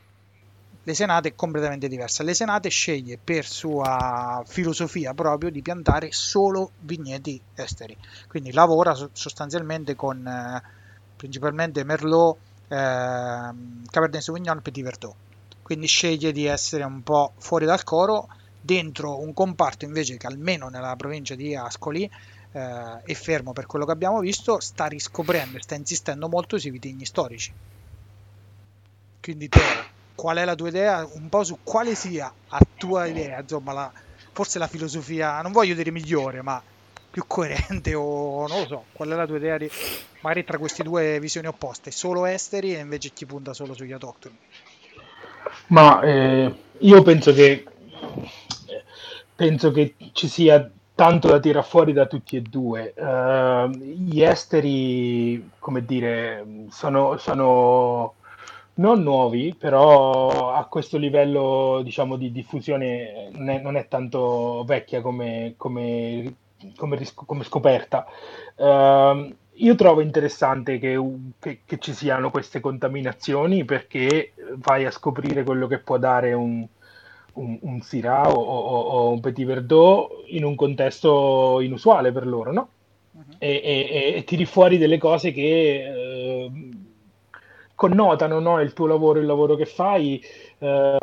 le Senate è completamente diversa. Le Senate sceglie per sua filosofia proprio di piantare solo vigneti esteri, quindi lavora sostanzialmente con eh, principalmente Merlot, eh, Cabernet Sauvignon, Petit Verdot. Quindi sceglie di essere un po' fuori dal coro dentro un comparto invece che almeno nella provincia di Ascoli eh, è fermo per quello che abbiamo visto, sta riscoprendo e sta insistendo molto sui vitigni storici. Quindi te, qual è la tua idea? Un po' su quale sia a tua idea, insomma, la, forse la filosofia, non voglio dire migliore, ma più coerente o non lo so, qual è la tua idea di, magari tra queste due visioni opposte, solo esteri e invece chi punta solo sugli autoctoni?
Ma eh, io penso che penso che ci sia tanto da tirare fuori da tutti e due. Uh, gli esteri, come dire, sono, sono, non nuovi, però a questo livello diciamo, di diffusione non è, non è tanto vecchia come, come, come, come scoperta. Uh, io trovo interessante che, che, che, ci siano queste contaminazioni perché vai a scoprire quello che può dare un, un, un Syrah o, o, o, un Petit Verdot in un contesto inusuale per loro, no? Uh-huh. E, e, e, tiri fuori delle cose che eh, connotano no? il tuo lavoro, il lavoro che fai. Eh,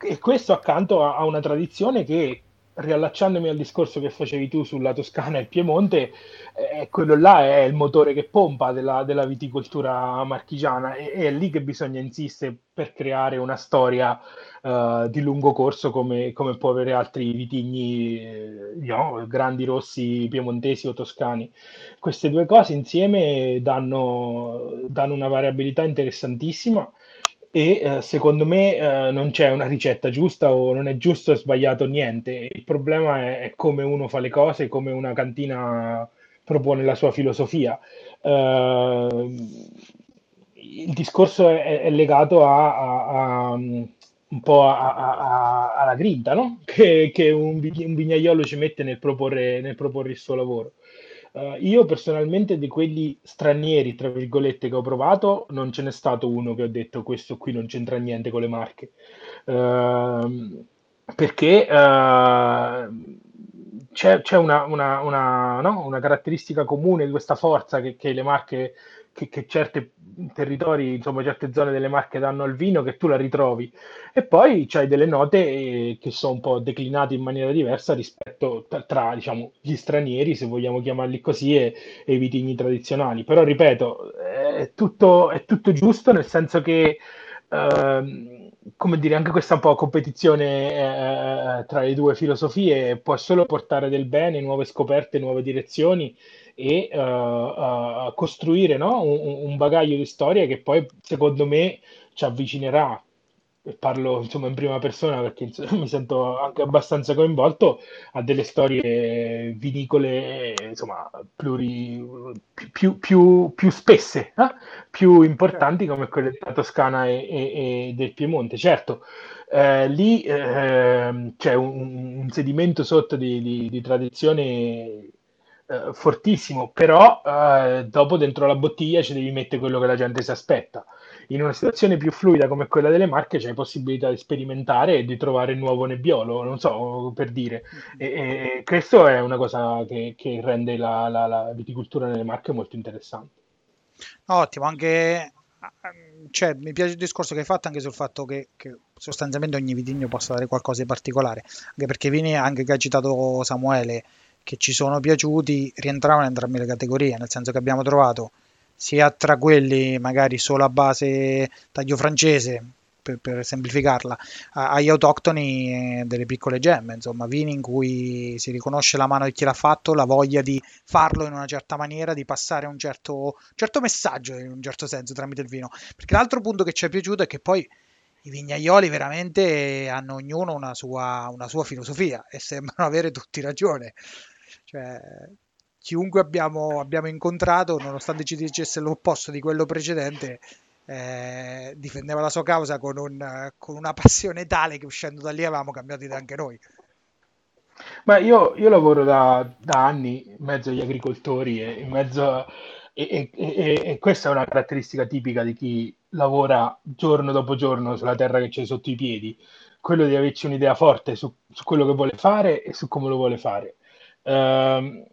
e, questo accanto a, a una tradizione che riallacciandomi al discorso che facevi tu sulla Toscana e il Piemonte, eh, quello là è il motore che pompa della, della viticoltura marchigiana e, è lì che bisogna insistere per creare una storia uh, di lungo corso come, come, può avere altri vitigni eh, no, grandi rossi piemontesi o toscani. Queste due cose insieme danno, danno una variabilità interessantissima e eh, secondo me eh, non c'è una ricetta giusta o non è giusto o sbagliato niente. Il problema è, è, come uno fa le cose, come una cantina propone la sua filosofia. Uh, il discorso è, è legato a, a, a, un po' alla grinta no? [LAUGHS] che, che un, vignaiolo ci mette nel proporre, nel proporre il suo lavoro. Uh, io personalmente di quelli stranieri, tra virgolette, che ho provato, non ce n'è stato uno che ho detto questo qui non c'entra niente con le marche. Uh, perché uh, c'è, c'è una, una, una, no? una, caratteristica comune di questa forza che, che le marche che, che certi territori, insomma, certe zone delle Marche danno al vino, che tu la ritrovi. E poi c'hai delle note eh, che sono un po' declinate in maniera diversa rispetto tra, tra diciamo, gli stranieri, se vogliamo chiamarli così, e, e, i vitigni tradizionali. Però, ripeto, è tutto, è tutto giusto, nel senso che... Ehm, come dire, anche questa un po' competizione eh, tra le due filosofie può solo portare del bene, nuove scoperte, nuove direzioni e uh, uh, costruire no? un, un, bagaglio di storie che poi secondo me ci avvicinerà parlo insomma in prima persona perché insomma, [LAUGHS] mi sento anche abbastanza coinvolto a delle storie vinicole insomma pluri, più, più, più, spesse eh? più importanti come quelle della Toscana e, e, e del Piemonte certo eh, lì eh, c'è un, un, sedimento sotto di, di, di tradizione eh, fortissimo, però eh, dopo dentro la bottiglia ci devi mettere quello che la gente si aspetta. In una situazione più fluida come quella delle Marche c'è possibilità di sperimentare e di trovare il nuovo nebbiolo, non so, per dire. E, e questo è una cosa che, che rende la, la, la, viticoltura nelle Marche molto interessante.
Ottimo, anche cioè, mi piace il discorso che hai fatto anche sul fatto che, che sostanzialmente ogni vitigno possa dare qualcosa di particolare, anche perché vieni anche che ha citato Samuele, che ci sono piaciuti rientravano in entrambe le categorie, nel senso che abbiamo trovato sia tra quelli magari solo a base taglio francese, per, per semplificarla, agli autoctoni eh, delle piccole gemme, insomma, vini in cui si riconosce la mano di chi l'ha fatto, la voglia di farlo in una certa maniera, di passare un certo, certo messaggio in un certo senso tramite il vino. Perché l'altro punto che ci è piaciuto è che poi i vignaioli veramente hanno ognuno una sua, una sua filosofia e sembrano [LAUGHS] avere tutti ragione. Cioè, chiunque abbiamo, abbiamo incontrato, nonostante ci dicesse l'opposto di quello precedente, eh, difendeva la sua causa con, un, con, una passione tale che uscendo da lì avevamo cambiato idea anche noi.
Ma io, io lavoro da, da, anni in mezzo agli agricoltori e, in mezzo, e, e, e, questa è una caratteristica tipica di chi lavora giorno dopo giorno sulla terra che c'è sotto i piedi, quello di averci un'idea forte su, su quello che vuole fare e su come lo vuole fare. Uh,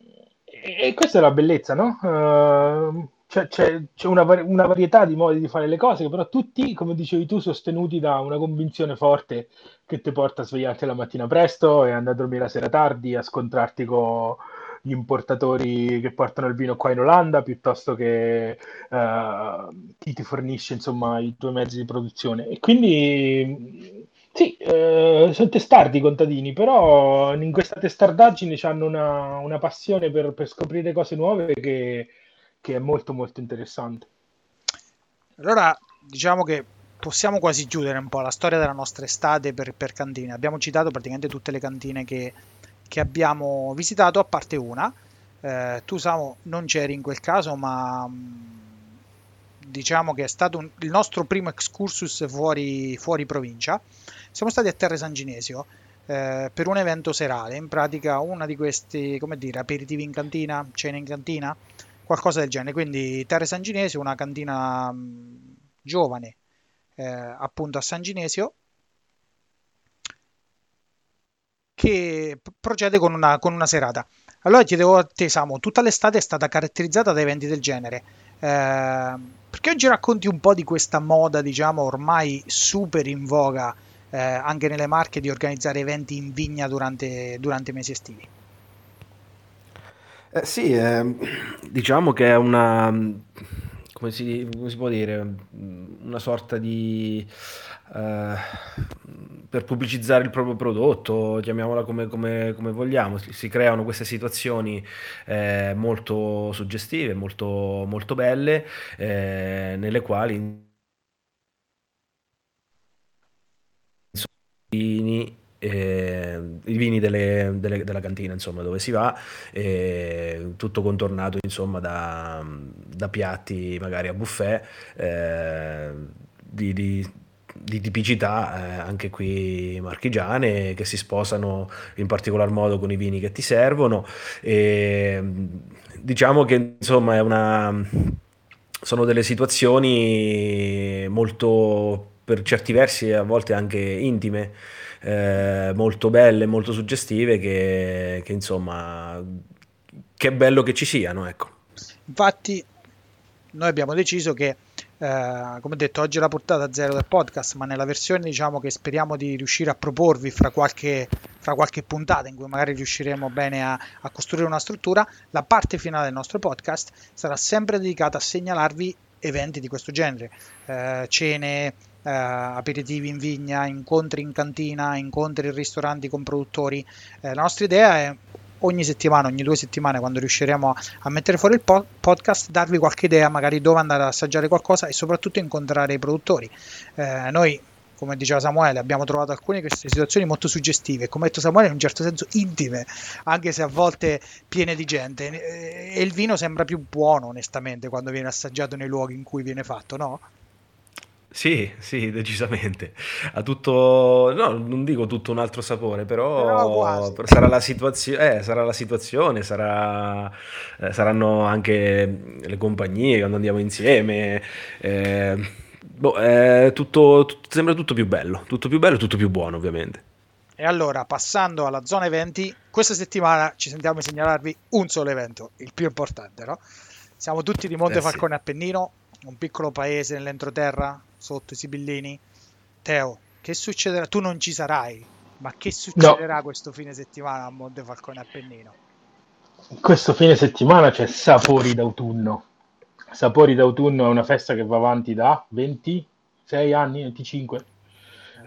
e questa è la bellezza, no? Uh, c'è, c'è, c'è una, una, varietà di modi di fare le cose, però tutti, come dicevi tu, sostenuti da una convinzione forte che ti porta a svegliarti la mattina presto e andare a dormire la sera tardi, a scontrarti con gli importatori che portano il vino qua in Olanda, piuttosto che uh, chi ti fornisce insomma i tuoi mezzi di produzione. E quindi Sì, eh, sono testardi i contadini, però in questa testardaggine hanno una, una passione per, per, scoprire cose nuove che, che, è molto molto interessante.
Allora, diciamo che possiamo quasi chiudere un po' la storia della nostra estate per, per cantine. Abbiamo citato praticamente tutte le cantine che, che abbiamo visitato, a parte una. Eh, tu, Samu, non c'eri in quel caso, ma diciamo che è stato un, il nostro primo excursus fuori, fuori provincia siamo stati a Terre San Ginesio eh, per un evento serale, in pratica una di questi, come dire, aperitivi in cantina, cene in cantina, qualcosa del genere. Quindi Terre San Ginesio, una cantina mh, giovane, eh, appunto a San Ginesio, che procede con una, con una serata. Allora chiedevo a te, Samu, tutta l'estate è stata caratterizzata da eventi del genere. Eh, perché oggi racconti un po' di questa moda, diciamo, ormai super in voga eh, anche nelle Marche di organizzare eventi in vigna durante, durante i mesi estivi.
Eh, sì, eh, diciamo che è una, come si, come si, può dire, una sorta di... Uh, per pubblicizzare il proprio prodotto, chiamiamola come, come, come vogliamo, si, si, creano queste situazioni eh, molto suggestive, molto, molto belle, eh, nelle quali eh, i vini delle, delle, della cantina, insomma, dove si va, eh, tutto contornato, insomma, da, da, piatti magari a buffet eh, di, di, di, tipicità, eh, anche qui marchigiane, che si sposano in particolar modo con i vini che ti servono. E, diciamo che, insomma, è una sono delle situazioni molto per certi versi a volte anche intime, eh, molto belle, molto suggestive, che, che, insomma, che bello che ci siano. Ecco.
Infatti, noi abbiamo deciso che, eh, come detto, oggi è la portata zero del podcast, ma nella versione diciamo che speriamo di riuscire a proporvi fra qualche, fra qualche puntata in cui magari riusciremo bene a, a costruire una struttura, la parte finale del nostro podcast sarà sempre dedicata a segnalarvi eventi di questo genere, eh, cene, eh, aperitivi in vigna, incontri in cantina, incontri in ristoranti con produttori. Eh, la nostra idea è ogni settimana, ogni due settimane, quando riusciremo a, mettere fuori il po- podcast, darvi qualche idea, magari dove andare ad assaggiare qualcosa e soprattutto incontrare i produttori. Eh, noi come diceva Samuele, abbiamo trovato alcune di queste situazioni molto suggestive, come ha detto Samuele, in un certo senso intime, anche se a volte piene di gente. E il vino sembra più buono, onestamente, quando viene assaggiato nei luoghi in cui viene fatto, no?
Sì, sì, decisamente. Ha tutto, no, non dico tutto un altro sapore, però, però sarà, la situazio- eh, sarà la situazione, sarà, eh, saranno anche le compagnie quando andiamo insieme. Eh, boh, tutto, tutto, sembra tutto più bello, tutto più bello e tutto più buono, ovviamente.
E allora, passando alla zona eventi, questa settimana ci sentiamo a segnalarvi un solo evento, il più importante, no? Siamo tutti di Montefalcone eh sì. Appennino, un piccolo paese nell'entroterra, sotto i Sibillini. Teo, che succederà? Tu non ci sarai, ma che succederà no. questo fine settimana a Montefalcone Appennino?
Questo fine settimana c'è Sapori d'autunno. Sapori d'autunno è una festa che va avanti da 26 anni, 25.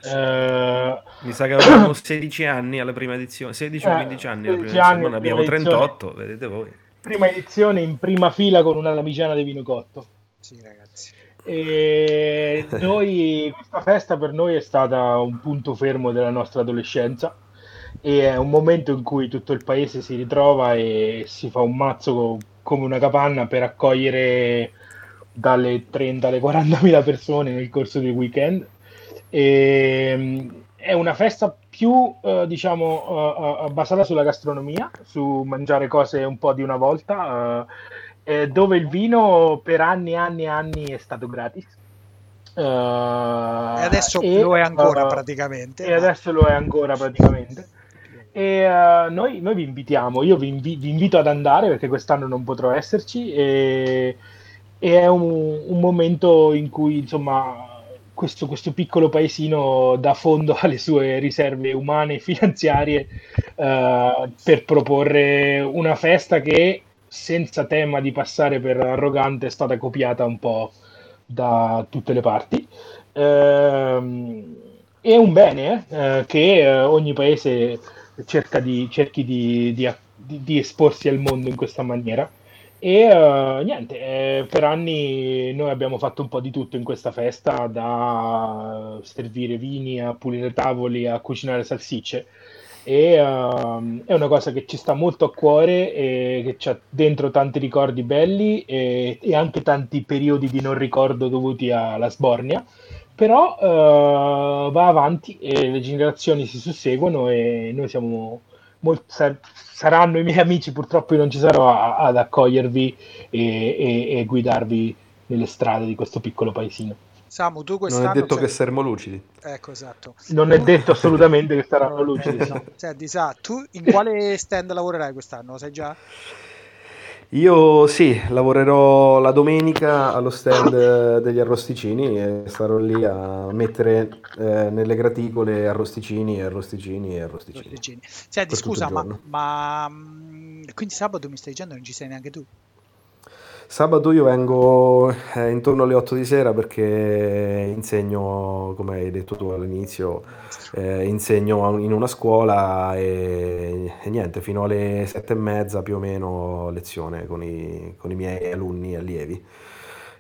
Eh, eh, Mi sa che avevamo 16 anni alla prima edizione, 16 o 15 anni alla prima edizione, ne abbiamo 38, vedete voi.
Prima edizione in prima fila con una lamiciana di vino cotto.
Sì, ragazzi.
E noi, [LAUGHS] questa festa per noi è stata un punto fermo della nostra adolescenza e è un momento in cui tutto il paese si ritrova e si fa un mazzo come una capanna per accogliere dalle 30 alle 40 mila persone nel corso del weekend. E, è una festa più eh, diciamo eh, basata sulla gastronomia, su mangiare cose un po' di una volta. Eh, eh, dove il vino per anni e anni e anni è stato gratis.
Uh, e adesso e, lo è ancora uh, praticamente.
E ma... adesso lo è ancora praticamente. E uh, noi, noi, vi invitiamo, io vi, invi- vi, invito ad andare perché quest'anno non potrò esserci e, e è un, un, momento in cui insomma questo, questo, piccolo paesino dà fondo [LAUGHS] alle sue riserve umane e finanziarie per proporre una festa che senza tema di passare per arrogante, è stata copiata un po' da tutte le parti. Ehm, è un bene eh, che eh, ogni paese cerca di, cerchi di, di, di, esporsi al mondo in questa maniera. E uh, niente, eh, per anni noi abbiamo fatto un po' di tutto in questa festa, da servire vini a pulire tavoli a cucinare salsicce. E uh, è una cosa che ci sta molto a cuore e che ha dentro tanti ricordi belli e, e, anche tanti periodi di non ricordo dovuti alla sbornia. Però uh, va avanti e le generazioni si susseguono e noi siamo molto, saranno i miei amici, purtroppo io non ci sarò a, ad accogliervi e, e, e, guidarvi nelle strade di questo piccolo paesino.
Samu, tu quest'anno...
Non è detto sei... che saremo lucidi.
Ecco, esatto.
Non è detto assolutamente che saranno lucidi.
No. Senti, sa, tu in quale stand lavorerai quest'anno? Sai già?
Io sì, lavorerò la domenica allo stand degli arrosticini e starò lì a mettere eh, nelle graticole arrosticini, arrosticini e arrosticini. arrosticini.
Senti, scusa, ma, ma, mm, quindi sabato mi stai dicendo non ci sei neanche tu?
Sabato io vengo eh, intorno alle 8 di sera perché insegno, come hai detto tu all'inizio, eh, insegno in una scuola e, e, niente, fino alle 7 e mezza più o meno lezione con i, con i miei alunni e allievi.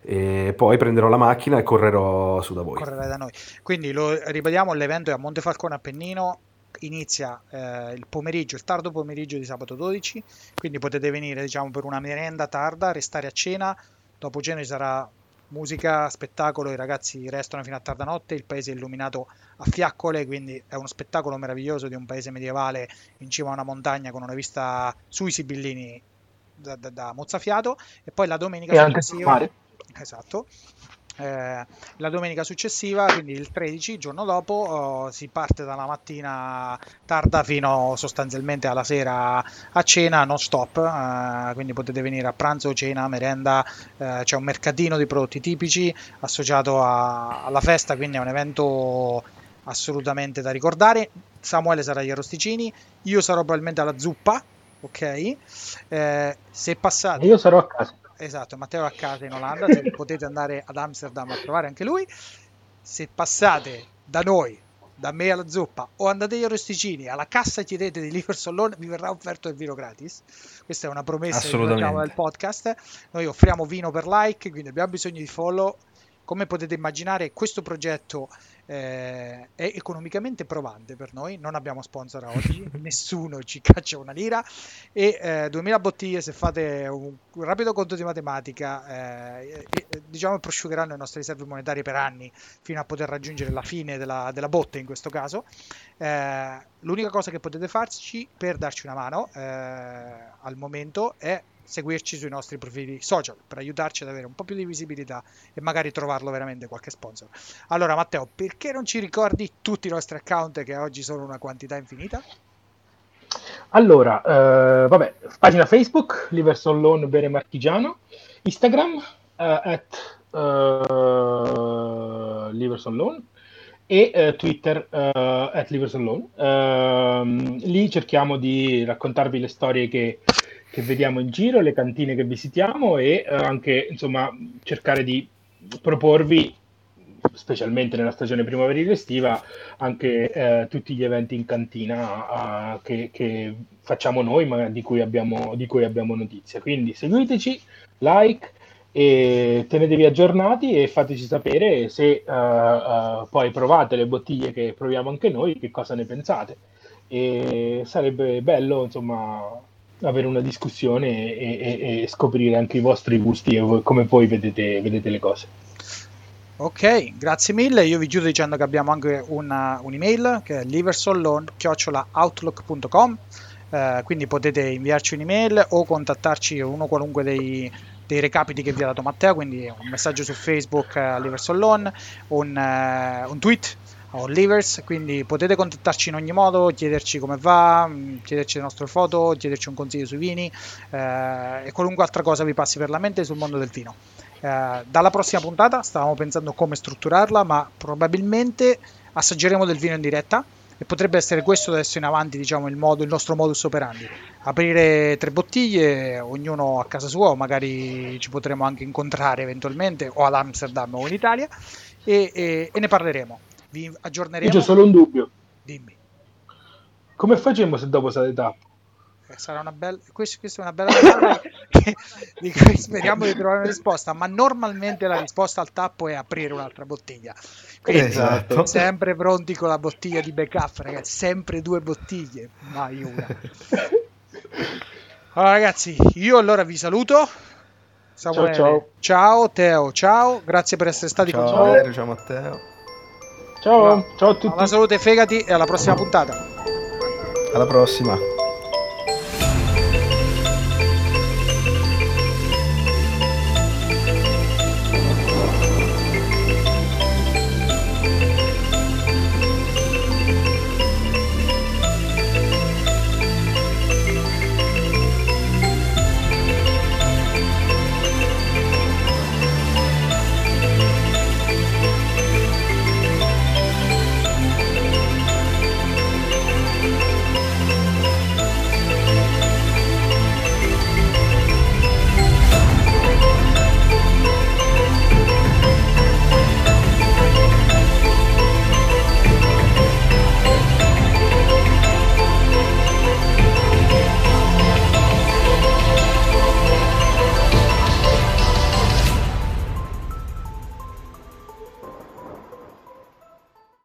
E poi prenderò la macchina e correrò su da voi.
Correrai da noi. Quindi lo ripetiamo, l'evento è a Montefalcone Appennino, inizia eh, il pomeriggio, il tardo pomeriggio di sabato 12, quindi potete venire diciamo per una merenda tarda, restare a cena, dopo cena ci sarà musica, spettacolo, i ragazzi restano fino a tarda notte, il paese è illuminato a fiaccole, quindi è uno spettacolo meraviglioso di un paese medievale in cima a una montagna con una vista sui Sibillini da, da, da mozzafiato e poi la domenica
e successiva...
Esatto. Eh, la domenica successiva, quindi il 13, giorno dopo, oh, si parte dalla mattina tarda fino sostanzialmente alla sera a cena, non stop, eh, quindi potete venire a pranzo, cena, merenda, eh, c'è un mercatino di prodotti tipici associato a, alla festa, quindi è un evento assolutamente da ricordare. Samuele sarà agli arrosticini, io sarò probabilmente alla zuppa, ok? Eh, se passate...
Io sarò a casa
esatto, Matteo a casa in Olanda, se [LAUGHS] potete andare ad Amsterdam a trovare anche lui. Se passate da noi, da me alla zuppa, o andate agli arrosticini, alla cassa chiedete di Liver Solon, vi verrà offerto il vino gratis. Questa è una promessa che facciamo del podcast. Noi offriamo vino per like, quindi abbiamo bisogno di follow. Come potete immaginare, questo progetto eh, è economicamente provante per noi, non abbiamo sponsor oggi, [LAUGHS] nessuno ci caccia una lira e eh, 2000 bottiglie se fate un, un rapido conto di matematica eh, diciamo prosciugheranno le nostre riserve monetarie per anni fino a poter raggiungere la fine della, della botte in questo caso. Eh, l'unica cosa che potete farci per darci una mano eh, al momento è seguirci sui nostri profili social per aiutarci ad avere un po' più di visibilità e magari trovarlo veramente qualche sponsor. Allora Matteo, perché non ci ricordi tutti i nostri account che oggi sono una quantità infinita?
Allora, eh, vabbè, pagina Facebook, Liverson Bere Marchigiano, Instagram, eh, at uh, Liverson e uh, Twitter uh, at Liverson Loan. Uh, lì cerchiamo di raccontarvi le storie che che vediamo in giro, le cantine che visitiamo e eh, anche insomma cercare di proporvi specialmente nella stagione primaverile estiva anche eh, tutti gli eventi in cantina uh, che, che, facciamo noi ma di cui abbiamo, di cui abbiamo notizia. Quindi seguiteci like e tenetevi aggiornati e fateci sapere se uh, uh, poi provate le bottiglie che proviamo anche noi che cosa ne pensate. E sarebbe bello insomma avere una discussione e, e, e, scoprire anche i vostri gusti e come voi vedete, vedete, le cose.
Ok, grazie mille. Io vi chiudo dicendo che abbiamo anche una, un'email che è liversollon.outlook.com eh, quindi potete inviarci un'email o contattarci uno qualunque dei, dei recapiti che vi ha dato Matteo, quindi un messaggio su Facebook a Liversollon, un, uh, un tweet o Livers, quindi potete contattarci in ogni modo, chiederci come va, mm, chiederci le nostre foto, chiederci un consiglio sui vini eh, e qualunque altra cosa vi passi per la mente sul mondo del vino. Eh, dalla prossima puntata stavamo pensando come strutturarla, ma probabilmente assaggeremo del vino in diretta e potrebbe essere questo da adesso in avanti diciamo, il, modo, il nostro modus operandi. Aprire tre bottiglie, ognuno a casa sua, magari ci potremo anche incontrare eventualmente o ad Amsterdam o in Italia e, e, e ne parleremo Vi aggiorneremo.
Io ho solo un dubbio.
Dimmi.
Come facciamo se dopo sale tappo?
Eh, sarà una bella questa, questa è una bella domanda [LAUGHS] di cui speriamo di trovare una risposta ma normalmente la risposta al tappo è aprire un'altra bottiglia quindi
Esatto.
sempre pronti con la bottiglia di backup ragazzi sempre due bottiglie mai una allora ragazzi io allora vi saluto Samuele,
ciao.
ciao Teo ciao grazie per essere stati con
Ciao
noi
Valerio, ciao Matteo.
Ciao, ciao a tutti.
alla salute fegati e alla prossima puntata
Alla prossima.